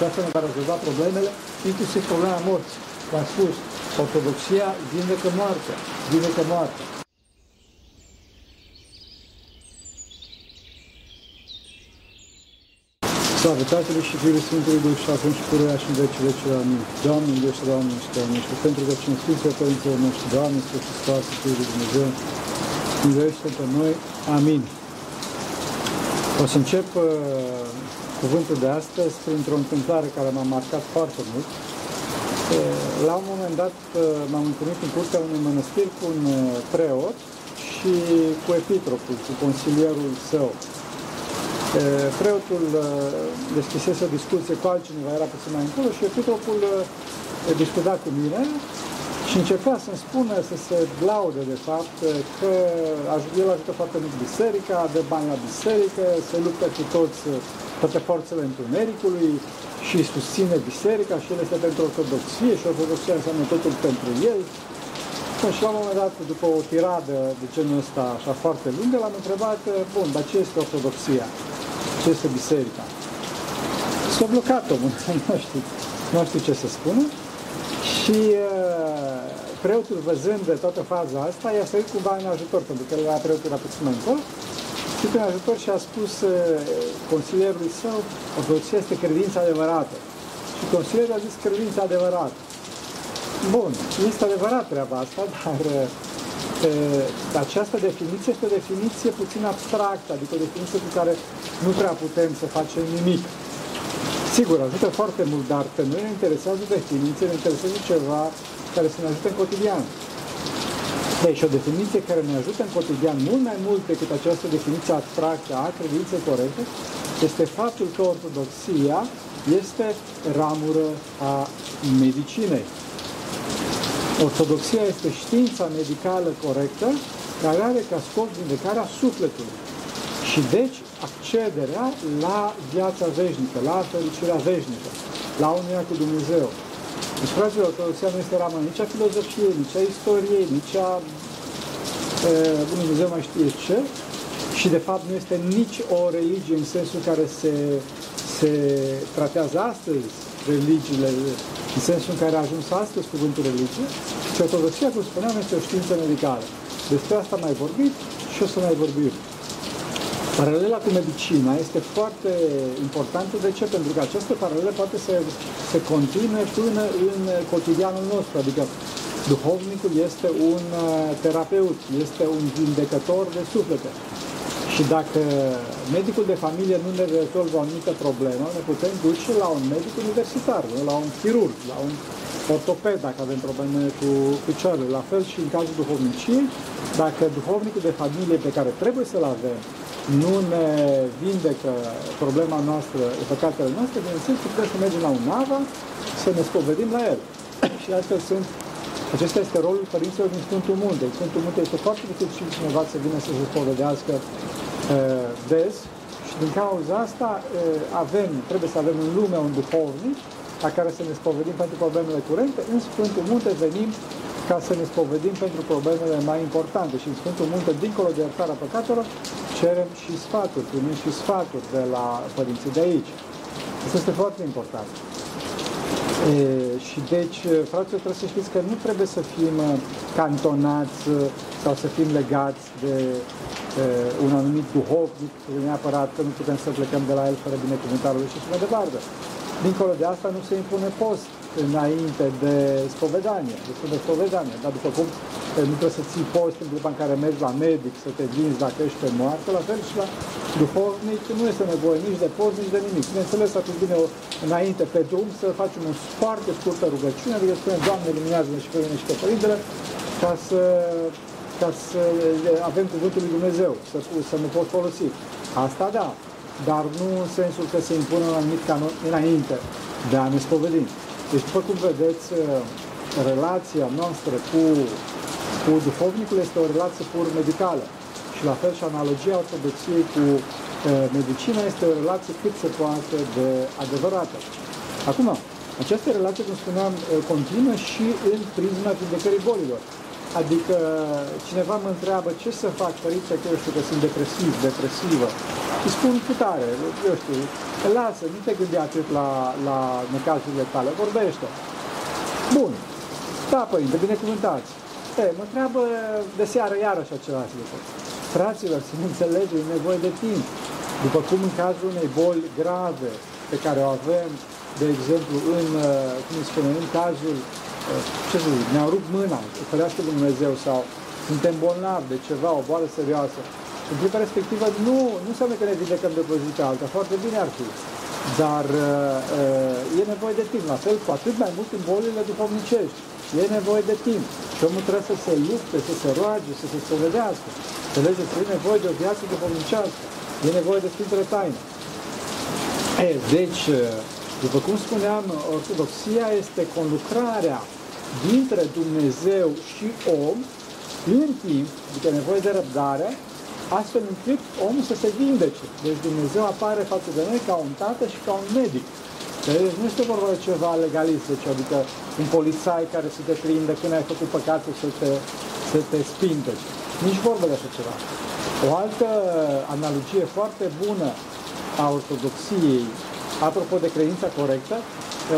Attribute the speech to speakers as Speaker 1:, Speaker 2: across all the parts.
Speaker 1: Și asta ne va rezolva problemele, inclusiv problema morții. V-am spus, ortodoxia vindecă moartea, vindecă moartea. Slavă Tatălui și Fiului Sfântului Duh și acum și pururea și în vecii vecii. Amin. Doamne, Dumnezeu, Doamne, și Doamne, și pentru că cinstiți Părintele noștri, Doamne, Sfântul Sfântul Fiul lui Dumnezeu, miluiește pe noi. Amin. O să încep uh, cuvântul de astăzi printr-o întâmplare care m-a marcat foarte mult. Uh, la un moment dat uh, m-am întâlnit în curtea unui mănăstir cu un uh, preot și cu epitropul, cu consilierul său. Uh, Preotul uh, deschisese o discuție cu altcineva, era puțin mai încolo și epitropul uh, discuta cu mine și încerca să-mi spună, să se laude de fapt, că el ajută foarte mult biserica, de bani la biserică, se luptă cu toți, toate forțele întunericului și susține biserica și el este pentru ortodoxie și ortodoxia înseamnă totul pentru el. Și la un moment dat, după o tiradă de genul ăsta așa foarte lungă, l-am întrebat, bun, dar ce este ortodoxia? Ce este biserica? S-a blocat omul, nu știu, nu știu ce să spună. Și uh, preotul văzând de toată faza asta, i-a sărit cumva în ajutor, pentru că el era preotul era puțin mai încolo, și în ajutor și a spus uh, consilierului său, ortodoxia este credința adevărată. Și consilierul a zis credința adevărată. Bun, este adevărat treaba asta, dar uh, această definiție este o definiție puțin abstractă, adică o definiție cu care nu prea putem să facem nimic. Sigur, ajută foarte mult, dar pe noi ne interesează definiție, ne interesează ceva care să ne ajute în cotidian. Deci o definiție care ne ajută în cotidian mult mai mult decât această definiție abstractă a credinței corecte este faptul că ortodoxia este ramură a medicinei. Ortodoxia este știința medicală corectă care are ca scop vindecarea sufletului. Și deci accederea la viața veșnică, la fericirea veșnică, la unia cu Dumnezeu. Deci, fraților, ortodoxia nu este ramă nici a filozofiei, nici a istoriei, nici a e, Dumnezeu mai știe ce, și de fapt nu este nici o religie în sensul care se, se tratează astăzi religiile, în sensul în care a ajuns astăzi cuvântul religie, și ortodoxia, cum spuneam, este o știință medicală. Despre asta am mai vorbit și o să mai vorbim. Paralela cu medicina este foarte importantă. De ce? Pentru că această paralelă poate să se continue până în cotidianul nostru. Adică duhovnicul este un uh, terapeut, este un vindecător de suflete. Și dacă medicul de familie nu ne rezolvă o anumită problemă, ne putem duce la un medic universitar, la un chirurg, la un ortoped dacă avem probleme cu picioarele. La fel și în cazul duhovniciei, dacă duhovnicul de familie pe care trebuie să-l avem nu ne vindecă problema noastră, păcatele noastre, bineînțeles, putem să mergem la un nava, să ne spovedim la el. și astfel sunt, acesta este rolul părinților din Sfântul Munte. În Sfântul Munte este foarte dificil cineva să vină să se spovedească uh, des și din cauza asta uh, avem, trebuie să avem în lume un duhovnic la care să ne spovedim pentru problemele curente. În Sfântul Munte venim ca să ne spovedim pentru problemele mai importante și în Sfântul Munte, dincolo de iertarea păcatelor, cerem și sfaturi, primim și sfaturi de la părinții de aici. Asta este foarte important. E, și deci, fraților, trebuie să știți că nu trebuie să fim cantonați sau să fim legați de e, un anumit duhovnic, neapărat că nu putem să plecăm de la el fără binecuvântarea lui și așa mai departe. Dincolo de asta nu se impune post înainte de spovedanie, de spovedanie, dar după cum nu trebuie să ții post în clipa în care mergi la medic să te vinzi dacă ești pe moarte, la fel și la duhovnic nu este nevoie nici de post, nici de nimic. Bineînțeles, atunci bine înainte pe drum să facem o foarte scurtă rugăciune, adică spunem, Doamne, luminează-ne și pe mine și pe Părintele, ca să, ca să avem cuvântul lui Dumnezeu, să, să ne pot folosi. Asta da, dar nu în sensul că se impune un anumit canon înainte de a ne spovedi. Deci, după cum vedeți, relația noastră cu cu duhovnicul este o relație pur medicală. Și la fel și analogia ortodoxiei cu uh, medicina este o relație cât se poate de adevărată. Acum, această relație, cum spuneam, continuă și în prisma vindecării bolilor. Adică cineva mă întreabă ce să fac, părinte, că eu știu că sunt depresiv, depresivă. Și spun cât are, eu știu, lasă, nu te gândi atât la, la necazurile tale, vorbește. Bun. Da, părinte, binecuvântați. E, mă întreabă de seară iarăși același lucru. Fraților, să ne înțelegem, e nevoie de timp. După cum în cazul unei boli grave pe care o avem, de exemplu, în, uh, cum îi spune, în cazul, uh, ce să zic, ne-au rupt mâna, ferească Dumnezeu, sau suntem bolnavi de ceva, o boală serioasă, în clipa respectivă nu, nu înseamnă că ne vindecăm de o zi pe alta, foarte bine ar fi. Dar uh, e nevoie de timp, la fel cu atât mai mult în bolile duhovnicești. E nevoie de timp. Și omul trebuie să se lupte, să se roage, să se spovedească. Înțelegeți? E nevoie de o viață duhovnicească. E nevoie de Sfintele Taine. E, deci, după cum spuneam, ortodoxia este conlucrarea dintre Dumnezeu și om în timp, adică nevoie de răbdare, astfel încât omul să se vindece. Deci Dumnezeu apare față de noi ca un tată și ca un medic. Deci nu este vorba de ceva legalist, deci, adică un polițai care să te prinde când ai făcut păcatul să te, să te spinteci. Nici vorba de așa ceva. O altă analogie foarte bună a ortodoxiei, apropo de credința corectă,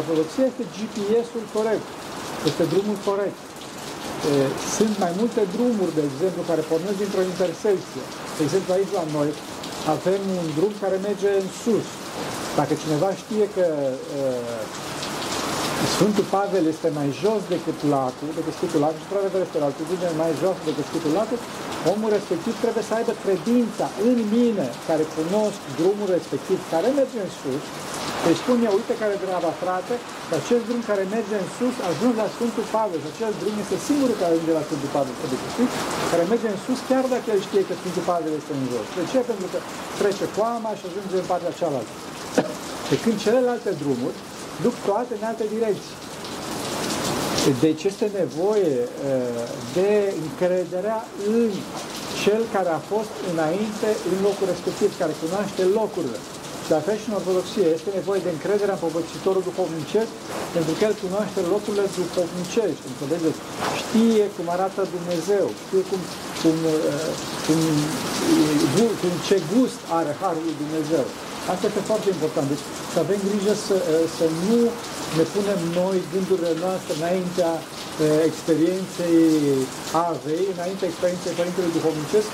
Speaker 1: ortodoxia este GPS-ul corect, este drumul corect. Sunt mai multe drumuri, de exemplu, care pornesc dintr-o intersecție. De exemplu, aici la noi avem un drum care merge în sus. Dacă cineva știe că uh, Sfântul Pavel este mai jos decât lacul, decât Sfântul Lacul, și într-adevăr este la altitudine mai jos decât Sfântul Lacul, omul respectiv trebuie să aibă credința în mine, care cunosc drumul respectiv, care merge în sus, deci spune, uite care treaba, frate, că acest drum care merge în sus ajunge la Sfântul Pavel și acel drum este singurul care ajunge la Sfântul Pavel, adică, știți? care merge în sus chiar dacă el știe că Sfântul Pavel este în jos. De ce? Pentru că trece foama și ajunge în partea cealaltă. Pe când celelalte drumuri duc toate în alte direcții. Deci este nevoie de încrederea în cel care a fost înainte în locul respectiv, care cunoaște locurile. Și la fel și în Ortodoxie este nevoie de încredere în povățitorul duhovnicesc, pentru că el cunoaște locurile duhovnicești, înțelegeți? Știe cum arată Dumnezeu, știe cum, cum, cum, cum, cum ce gust are Harul lui Dumnezeu. Asta este foarte important. Deci să avem grijă să, să nu ne punem noi gândurile noastre înaintea experienței Avei, înaintea experienței Părintelui Duhovnicesc,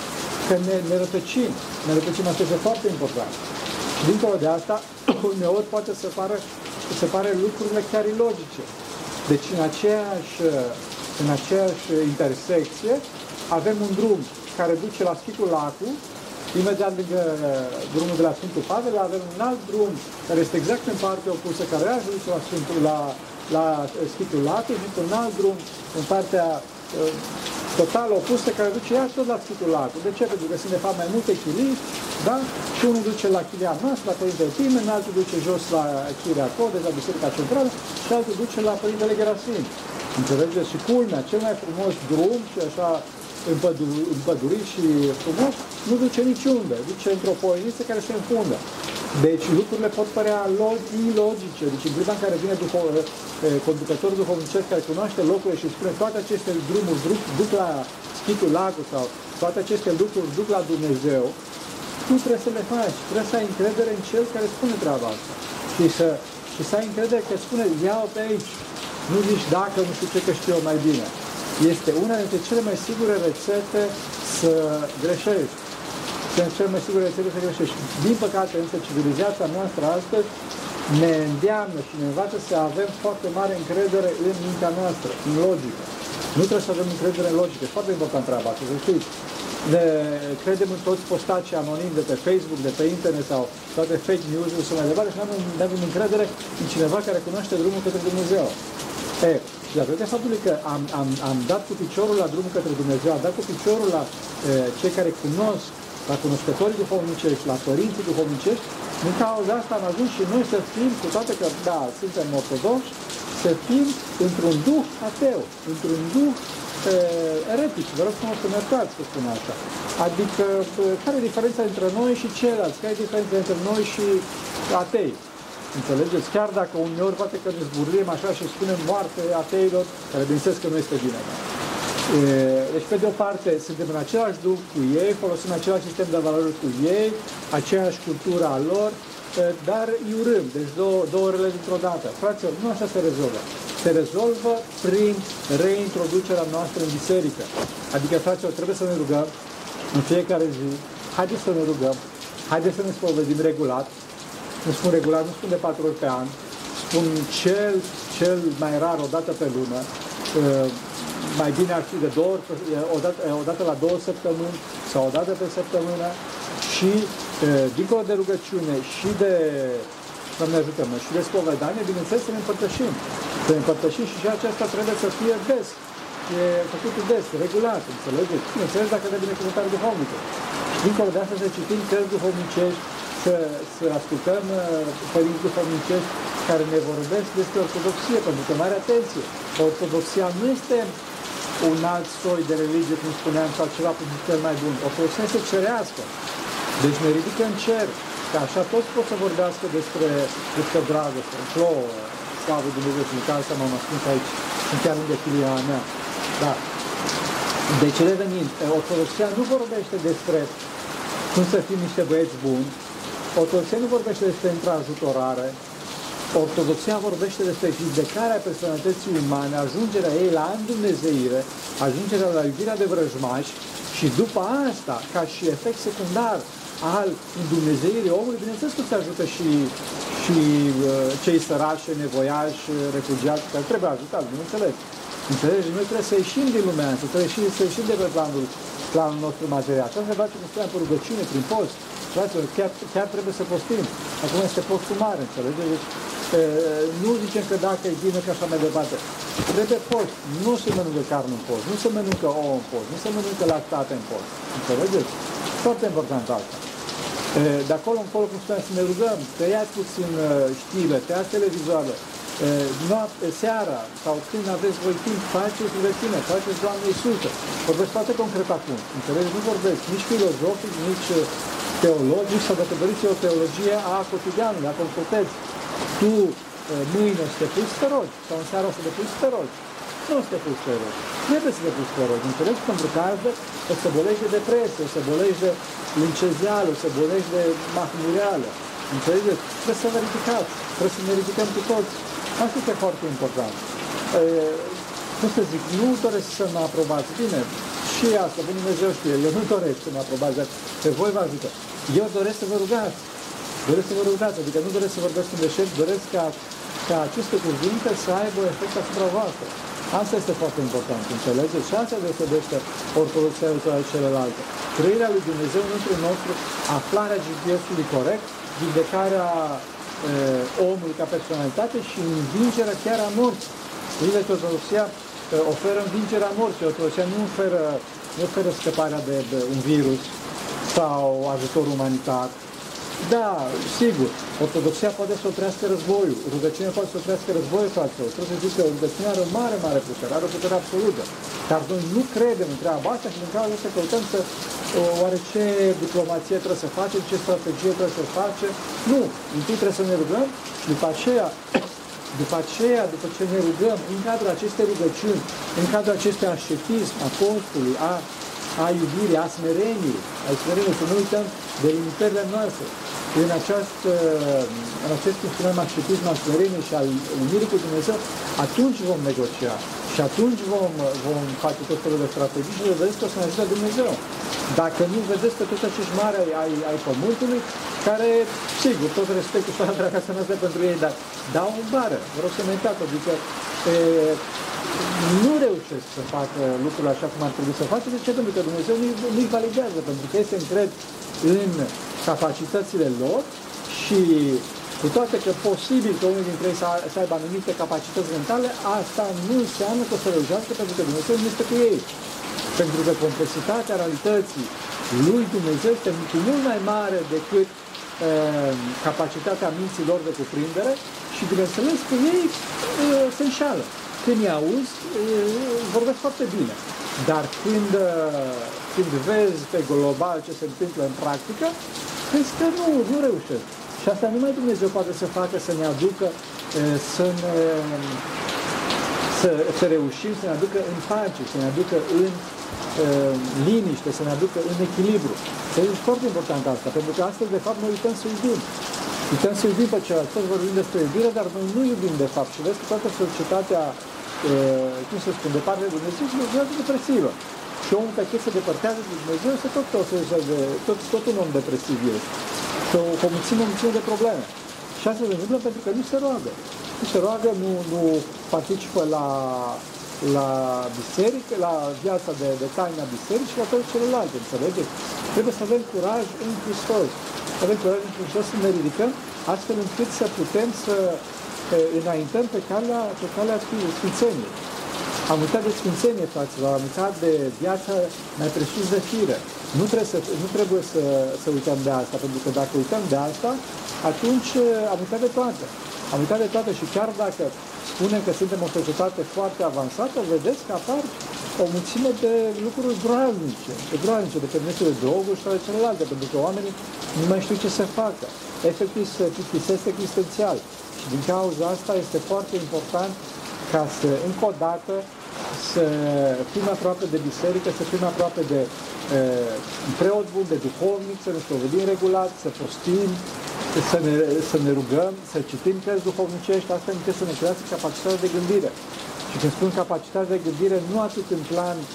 Speaker 1: că ne, ne rătăcim. Ne rătăcim, asta este foarte important. Și dincolo de asta, uneori poate să pară, să pare lucrurile chiar ilogice. Deci în aceeași, în aceeași intersecție avem un drum care duce la Schitul Lacu, imediat lângă uh, drumul de la Sfântul Pavel, avem un alt drum care este exact în partea opusă, care ajunge la Sfântul, la, la Schitul Lacu și un alt drum în partea uh, total opusă care duce iar tot la Schitul Lacu. De ce? Pentru că sunt de fapt mai multe chilii, da? Și unul duce la chilia noastră, la Părintele Pimen, altul duce jos la Chiria Codes, la Biserica Centrală și altul duce la Părintele Gerasim. Înțelegeți? Și culmea, cel mai frumos drum și așa împădurit și frumos, nu duce niciunde, duce într-o poieniță care se înfundă. Deci lucrurile pot părea ilogice. Deci în clipa în care vine după, conducătorul duhovnicesc care cunoaște locurile și spune toate aceste drumuri duc, duc la Schitul Lacul sau toate aceste lucruri duc la Dumnezeu, tu trebuie să le faci. Trebuie să ai încredere în Cel care spune treaba asta. Și să, și să ai încredere că spune, iau pe aici. Nu zici dacă, nu știu ce, că știu eu mai bine. Este una dintre cele mai sigure rețete să greșești. Sunt cele mai sigure rețete să greșești. Din păcate, însă, civilizația noastră astăzi ne îndeamnă și ne învață să avem foarte mare încredere în mintea noastră, în logică. Nu trebuie să avem încredere în logică. E foarte important treaba asta, să știți ne credem în toți postacii anonimi de pe Facebook, de pe internet sau toate fake news-uri și mai departe și nu avem, avem încredere în cineva care cunoaște drumul către Dumnezeu. E, și datorită faptului că am, am, am dat cu piciorul la drumul către Dumnezeu, am dat cu piciorul la e, cei care cunosc, la cunoscătorii duhovnicești, la părinții duhovnicești, din cauza asta am ajuns și noi să fim, cu toate că, da, suntem ortodoxi, să fim într-un duh ateu, într-un duh eretic, vă rog frumos să ne iertați să spun asta. Adică, care e diferența între noi și ceilalți? Care e diferența între noi și atei? Înțelegeți? Chiar dacă uneori poate că ne zburlim așa și spunem moarte ateilor, care bineînțeles că nu este bine. Deci, pe de o parte, suntem în același duh cu ei, folosim același sistem de valori cu ei, aceeași cultură a lor, dar îi urâm, deci două, două orele dintr-o dată. Fraților, nu așa se rezolvă. Se rezolvă prin reintroducerea noastră în biserică. Adică, fraților, trebuie să ne rugăm în fiecare zi, haideți să ne rugăm, haideți să ne spovedim regulat, nu spun regulat, nu spun de patru ori pe an, spun cel, cel mai rar o dată pe lună, mai bine ar fi de două ori, o dată, o dată la două săptămâni sau o dată pe săptămână și dincolo de rugăciune și de Doamne ajută mă, și de spovedanie, bineînțeles să ne împărtășim. Să ne împărtășim și, și aceasta trebuie să fie des. E făcut des, regulat, înțelegeți? Bineînțeles dacă de binecuvântare duhovnică. Și dincolo de asta să citim cărți duhovnicești, să, să ascultăm părinți duhovnicești care ne vorbesc despre ortodoxie, pentru că mare atenție, ortodoxia nu este un alt soi de religie, cum spuneam, sau ceva cu cel mai bun. Ortodoxia este cerească. Deci ne ridică în cer, că așa toți pot să vorbească despre, despre dragoste, plouă, slavă Dumnezeu și care să m-am ascuns aici, sunt chiar lângă filia mea. Da. Deci revenind, ortodoxia nu vorbește despre cum să fim niște băieți buni, ortodoxia nu vorbește despre intraajutorare, Ortodoxia vorbește despre vindecarea personalității umane, ajungerea ei la îndumnezeire, ajungerea la iubirea de vrăjmași și după asta, ca și efect secundar al îndumnezeirii omului, bineînțeles că se ajută și, și uh, cei sărași, nevoiași, refugiați, care trebuie ajutați, bineînțeles. Înțelegi? Noi trebuie să ieșim din lumea asta, trebuie să ieșim de pe planul, planul nostru material. Asta se face, cum spuneam, pe rugăciune, prin post. Fraților, chiar, chiar trebuie să postim. Acum este postul mare, înțelegeți? Deci, nu zicem că dacă e bine că așa mai departe. Trebuie post. Nu se mănâncă carne în post, nu se mănâncă ouă în post, nu se mănâncă lactate în post. Înțelegeți? Foarte important asta. De acolo încolo, cum spuneam, să ne rugăm, tăiați puțin știre, tăiați televizoare, noapte, seara sau când aveți voi timp, faceți rugăciune, faceți Doamne Iisuse. Vorbesc foarte concret acum. Înțelegeți? Nu vorbesc nici filozofic, nici teologic sau dacă doriți o teologie a cotidianului, a concretății tu mâine o să te pui să te rogi, sau în seara o să te pui să te rogi. Nu o să te pui să te rogi. Trebuie să te pui să te rogi. Înțelegi? Pentru că altfel o să bolești de depresie, o să bolești de lincezială, o să bolești de mahmureală. Înțelegeți? Trebuie să ne ridicați. Trebuie să ne ridicăm cu toți. Asta este foarte important. E, cum să zic, nu doresc să mă aprobați. Bine, și asta, Bun Dumnezeu știe, eu nu doresc să mă aprobați, dar pe voi vă ajută. Eu doresc să vă rugați. Doresc să vă rugați, adică nu doresc să vorbesc în deșert, doresc ca, ca aceste cuvinte să aibă efect asupra voastră. Asta este foarte important, înțelegeți? Și asta deosebește ortodoxia de toate celelalte. Trăirea lui Dumnezeu între nostru, aflarea GPS-ului corect, vindecarea e, omului ca personalitate și învingerea chiar a morții. Vedeți, ortodoxia oferă învingerea morții, ortodoxia nu oferă, nu oferă scăparea de, de un virus sau ajutor umanitar, da, sigur, ortodoxia poate să oprească războiul, rugăciunea poate să oprească războiul, fraților. Trebuie să zic că rugăciunea are o mare, mare putere, are o putere absolută. Dar noi nu credem în treaba asta și din cauza asta căutăm să oare ce diplomație trebuie să facem, ce strategie trebuie să facem. Nu, întâi trebuie să ne rugăm și după aceea după aceea, după ce ne rugăm, în cadrul acestei rugăciuni, în cadrul acestui ascetism a postului, a a iubirii, a smereniei, a smereniei, să nu uităm de limitările noastre. În, această, în acest, cum spuneam, ascetism al smereniei și al unirii cu Dumnezeu, atunci vom negocia și atunci vom, vom face tot felul de strategii și vedeți că o să ne ajute Dumnezeu. Dacă nu vedeți că toți acești mari ai, ai, ai pământului, care, sigur, tot respectul și toată draga să pentru ei, dar dau în bară. Vreau să ne uitați, adică e, nu reușesc să facă lucrurile așa cum ar trebui să facă. De ce? Pentru că Dumnezeu nu-i validează, pentru că ei se încred în capacitățile lor și cu toate că posibil că unii dintre ei să, să aibă anumite capacități mentale, asta nu înseamnă că o să reușească pentru că Dumnezeu nu este cu ei. Pentru că complexitatea realității lui Dumnezeu este cu mult mai mare decât e, capacitatea minților de cuprindere și bineînțeles că ei e, se înșală când îi auzi, vorbesc foarte bine. Dar când, când vezi pe global ce se întâmplă în practică, crezi că nu, nu reușesc. Și asta numai Dumnezeu poate să facă, să ne aducă, să ne, să, să reușim să ne aducă în pace, să ne aducă în uh, liniște, să ne aducă în echilibru. Este foarte important asta, pentru că astăzi, de fapt, noi uităm să iubim. Uităm să iubim pe celălalt. Toți vorbim despre iubire, dar noi nu iubim de fapt. Și vezi că toată societatea, uh, cum să spun, de partea de Dumnezeu, și Dumnezeu depresivă. Și omul pe se depărtează de Dumnezeu, este tot, tot, de, tot, tot un om depresiv este. Că o, o mulțime, o mulțime de probleme. Și asta se întâmplă pentru că nu se roagă. Nu se roagă, nu, nu participă la, la biserică, la viața de, de taina bisericii și la toate celelalte, înțelegeți? Trebuie să avem curaj în Hristos. Să avem curaj în Hristos să ne ridicăm astfel încât să putem să înaintăm pe calea, pe calea Sfințeniei. Am uitat de Sfințenie, fraților, am uitat de viața mai presus de fire. Nu trebuie, să, nu trebuie să, să uităm de asta, pentru că dacă uităm de asta, atunci am uitat de toate. Am uitat de toate și chiar dacă spunem că suntem o societate foarte avansată, vedeți că apar o mulțime de lucruri groaznice, de groaznice, de permise de droguri și toate celelalte, pentru că oamenii nu mai știu ce să facă. Efectiv se plictisesc existențial. Și din cauza asta este foarte important ca să, încă o dată, să fim aproape de biserică, să fim aproape de e, preot bun, de duhovnic, să ne spovedim regulat, să postim, să ne, să ne rugăm, să citim cărți duhovnicești, asta ne să ne crească capacitatea de gândire. Și când spun capacitatea de gândire, nu atât în plan e,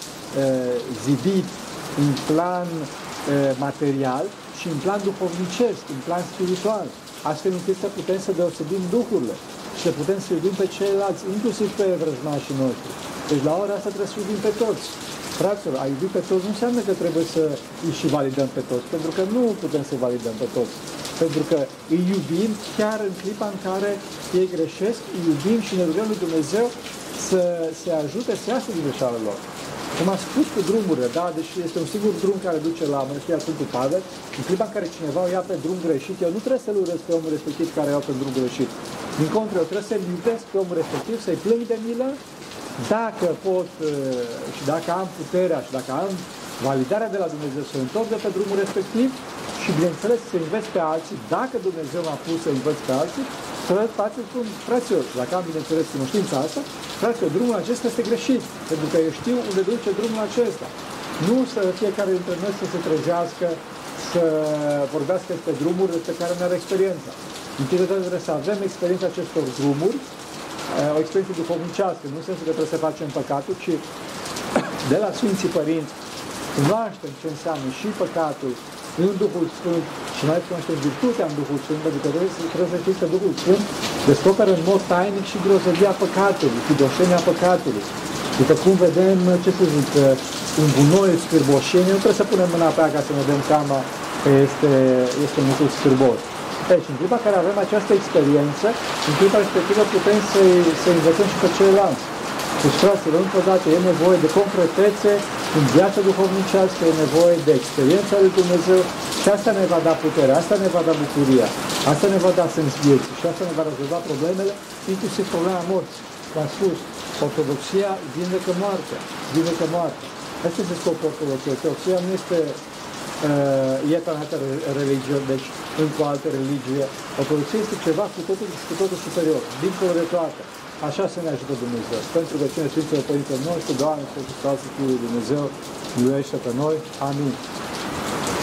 Speaker 1: zidit, în plan e, material, ci în plan duhovnicesc, în plan spiritual, astfel încât să putem să deosebim duhurile și să putem să iubim pe ceilalți, inclusiv pe vrăjmașii noștri. Deci la ora asta trebuie să iubim pe toți. Fraților, a iubi pe toți nu înseamnă că trebuie să îi și validăm pe toți, pentru că nu putem să validăm pe toți. Pentru că îi iubim chiar în clipa în care ei greșesc, îi iubim și ne rugăm lui Dumnezeu să se ajute să iasă din greșeala lor. Cum a spus cu drumurile, da, deși este un singur drum care duce la Mănăstirea Sfântul Pavel, în clipa în care cineva o ia pe drum greșit, eu nu trebuie să-l urăsc pe omul respectiv care ia pe drum greșit. Din contră, eu trebuie să-l iubesc pe omul respectiv, să-i plâng de milă, dacă pot uh, și dacă am puterea și dacă am validarea de la Dumnezeu să întorc de pe drumul respectiv și, bineînțeles, să învăț pe alții, dacă Dumnezeu m-a pus să învăț pe alții, să faceți cum, fraților, dacă am, bineînțeles, cunoștința asta, fraților, drumul acesta este greșit, pentru că eu știu unde duce drumul acesta. Nu să fiecare dintre noi să se trezească, să vorbească pe drumuri pe care nu are experiența. Întâi de trebuie să avem experiența acestor drumuri, eh, o experiență duhovnicească, nu în sensul că trebuie să facem păcatul, ci de la Sfinții Părinți cunoaștem ce înseamnă și păcatul în Duhul Sfânt și mai cunoaștem virtutea în Duhul Sfânt, pentru că trebuie, trebuie să știți că Duhul Sfânt descoperă în mod tainic și grozăvia păcatului, hidoșenia păcatului. După cum vedem, ce să zic, un gunoi scârboșenie, nu trebuie să punem mâna pe ea ca să ne dăm seama că este, este mutul scârbos. Deci, în clipa care avem această experiență, în clipa respectivă putem să-i, să învățăm și pe ceilalți. Deci, fraților, încă o dată, e nevoie de concretețe în viața duhovnicească, e nevoie de experiența lui Dumnezeu și asta ne va da putere, asta ne va da bucuria, asta ne va da sens vieții și asta ne va rezolva problemele, inclusiv problema morții. V-am spus, ortodoxia vindecă moartea, vindecă moartea. Asta este scopul ortodoxiei. Ortodoxia nu este uh, ieta în altă religie, deci încă o altă religie. Ortodoxia este ceva cu totul, cu totul superior, dincolo de toate. Așa să ne ajută Dumnezeu. Pentru că cine Sfinților Părintele noștri, Doamne, Hristos, Fiul Dumnezeu, iubește pe noi. Amin.